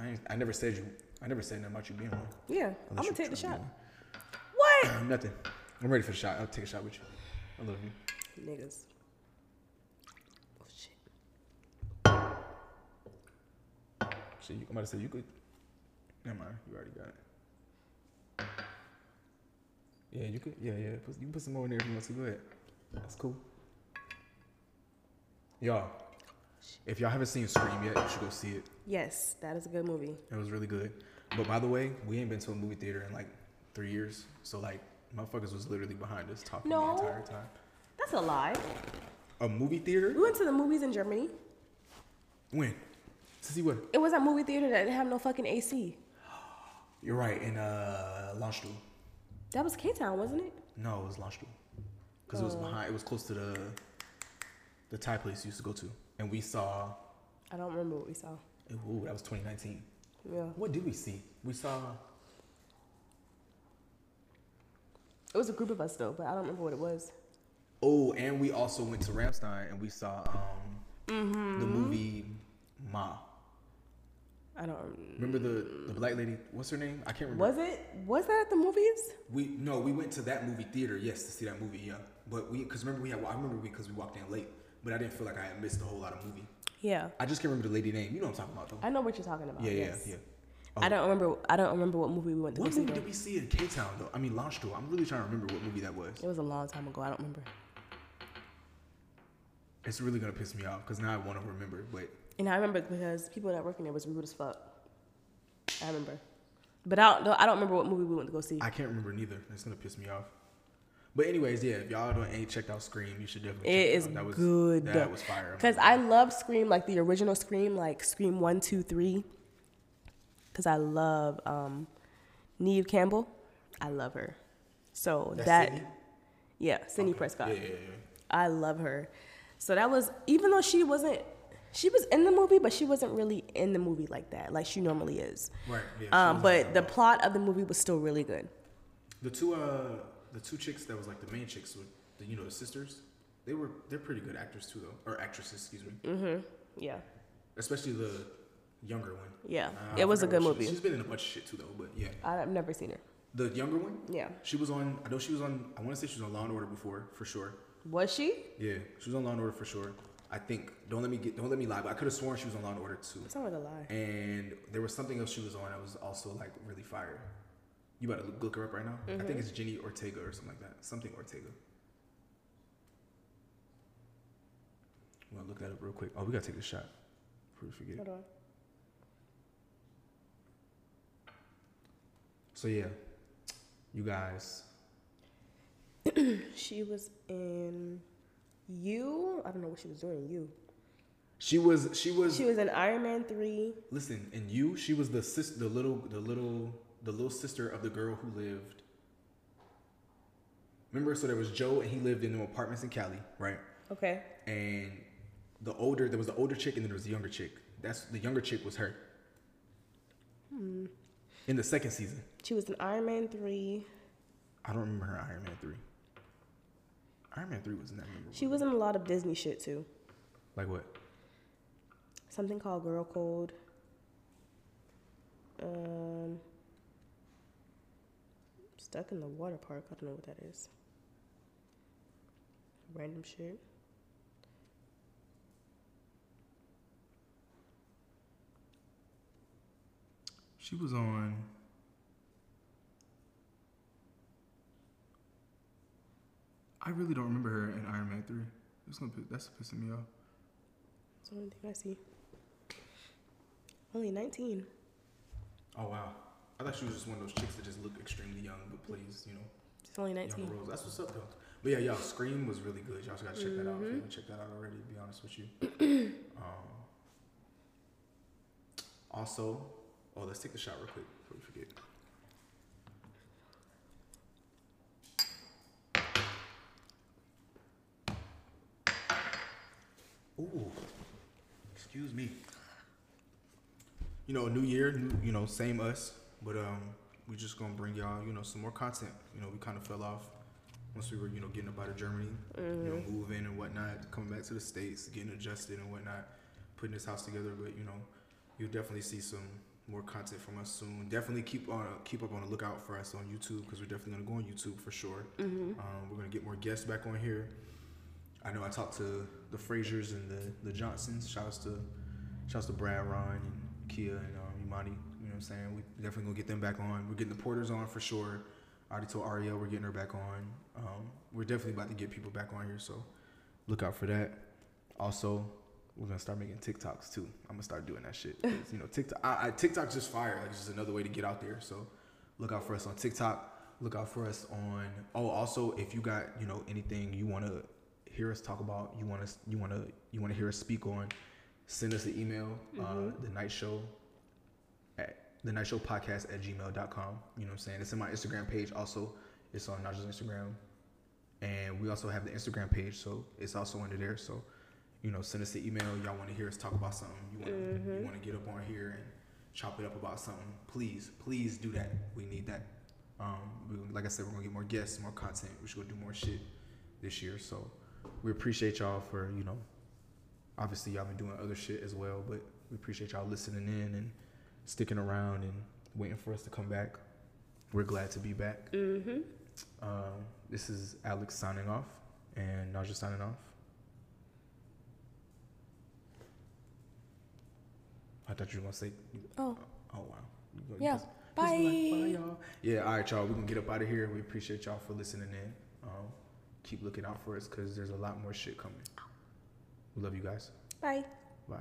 I, ain't, I never said you. I never said nothing about you being one. Yeah, I'm gonna take the shot. What? [CLEARS THROAT] Nothing. I'm ready for the shot. I'll take a shot with you. I love you. Niggas. Oh shit. Shit, you, I'm about to say you could. Never mind. You already got it. Yeah, you could. Yeah, yeah. Put, you can put some more in there if you want to. Go ahead. That's cool. Y'all, if y'all haven't seen Scream yet, you should go see it. Yes, that is a good movie. It was really good. But by the way, we ain't been to a movie theater in like three years. So like, motherfuckers was literally behind us talking No. the entire time. That's a lie. A movie theater? We went to the movies in Germany. When? To see what? It was that movie theater that didn't have no fucking AC. You're right. In uh, Landstuhl. That was K Town, wasn't it? No, it was Landstuhl. Because it was Oh. behind. It was close to the the Thai place you used to go to, and we saw. I don't remember what we saw. Ooh, that was 2019. Yeah. What did we see? We saw. It was a group of us though, but I don't remember what it was. Oh, and we also went to Ramstein and we saw um, Mm-hmm. the movie Ma. I don't remember. The the black lady? What's her name? I can't remember. Was it? Was that at the movies? We no, we went to that movie theater. Yes, to see that movie. Yeah, but we because remember we had I remember because we walked in late, but I didn't feel like I had missed a whole lot of movie. Yeah. I just can't remember the lady name. You know what I'm talking about though. I know what you're talking about. yeah, yeah, yes. yeah. I oh. don't remember. I don't remember what movie we went to What movie did we see in K Town though? I mean, Landstuhl. I'm really trying to remember what movie that was. It was a long time ago. I don't remember. It's really gonna piss me off because now I want to remember. But And I remember because people that work in there was rude as fuck. I remember. But I don't. I don't remember what movie we went to go see. I can't remember neither. It's gonna piss me off. But anyways, yeah, if y'all don't ain't checked out Scream, you should definitely. It check is out. That was, good. That was fire. Because I love Scream, like the original Scream, like Scream 1, 2, 3. Because I love um, Neve Campbell. I love her. So That's that, Sidney? yeah, Cindy Okay. Prescott. Yeah, yeah, yeah. I love her. So that was, even though she wasn't, she was in the movie, but she wasn't really in the movie like that, like she normally is. Right. Yeah, Um, but the plot of the movie was still really good. the two uh the two chicks that was like the main chicks with the you know the sisters, they were they're pretty good actors too though or actresses excuse me, Mm-hmm. Yeah. especially the younger one. Yeah. Uh, it was a good what she- movie. She's been in a bunch of shit too though, but yeah, I've never seen her. the younger one. Yeah. She was on. I know she was on. I want to say she was on Law and Order before, for sure. Was she? Yeah, she was on Law and Order for sure. I think. Don't let me get. Don't let me lie. But I could have sworn she was on Law and Order too. That sounds like a lie. And there was something else she was on that was also like really fire. You better look, look her up right now. I Mm-hmm. think it's Jenny Ortega or something like that. Something Ortega. I'm gonna look that up real quick. Oh, we gotta take a shot before we forget. Hold on. So yeah, you guys. [CLEARS THROAT] She was in You. I don't know what she was doing. You. She was. She was. She was in Iron Man three. Listen, and you, she was the sis, the little, the little, the little sister of the girl who lived. Remember, so there was Joe, and he lived in the apartments in Cali, right? Okay. And the older, there was the older chick, and then there was the younger chick. That's the younger chick was her. Hmm. In the second season, She was in Iron Man three. I don't remember her Iron Man three. Iron Man three wasn't that memorable. She was in a lot of Disney shit too. like what? Something called Girl Code. Um, stuck in the water park. I don't know what that is. Random shit. She was on. I really don't remember her in Iron Man three. It's gonna piss, that's pissing me off. That's the only thing I see. Only 19. Oh wow. I thought she was just one of those chicks that just look extremely young but plays, you know, She's only 19. roles. That's what's up though. But yeah, y'all, Scream was really good. Y'all gotta check that out if you haven't checked that out already, to be honest with you. [CLEARS THROAT] um, also, oh let's take the shot real quick before we forget. Ooh. Excuse me. You know, new year, new, you know, same us, but um, we just gonna bring y'all, you know, some more content. You know, we kind of fell off once we were, you know, getting up out of Germany, you know, moving and whatnot, coming back to the states, getting adjusted and whatnot, putting this house together. But you know, you'll definitely see some more content from us soon. Definitely keep on keep up on the lookout for us on YouTube because we're definitely gonna go on YouTube for sure. Um, we're gonna get more guests back on here. I know I talked to the Frasers and the the Johnsons. Shouts to shouts to Brad, Ron, and Kia, and um, Imani. You know what I'm saying? We definitely gonna get them back on. We're getting the Porters on for sure. I already told Ariel we're getting her back on. Um, we're definitely about to get people back on here, so look out for that. Also, we're gonna start making TikToks too. I'm gonna start doing that shit. you know, TikTok. I, I, TikTok's just fire. Like it's just another way to get out there. So look out for us on TikTok. Look out for us on. Oh, also, if you got you know anything you want to hear us talk about, you want us, you want to, you want to hear us speak on, send us an email. Uh, Mhm. the Knight Show at the Knight Show podcast at gmail.com. You know what I'm saying? It's in my Instagram page also. It's on Naja's Instagram. And we also have the Instagram page, so it's also under there. So, you know, send us an email. Y'all want to hear us talk about something. You want to Mhm. you want to get up on here and chop it up about something. Please, please do that. We need that. Um, we, like I said, we're gonna get more guests, more content. We should go do more shit this year. So we appreciate y'all for you know, obviously y'all been doing other shit as well, but we appreciate y'all listening in and sticking around and waiting for us to come back. We're glad to be back. Mm-hmm. Um, this is Alex signing off and Naja signing off. I thought you were gonna say. Oh, Oh wow. Yeah. just- just bye. be like, bye y'all. Yeah. All right, y'all. We're gonna get up out of here. We appreciate y'all for listening in. Um, keep looking out for us because there's a lot more shit coming. Oh. We love you guys. Bye. Bye.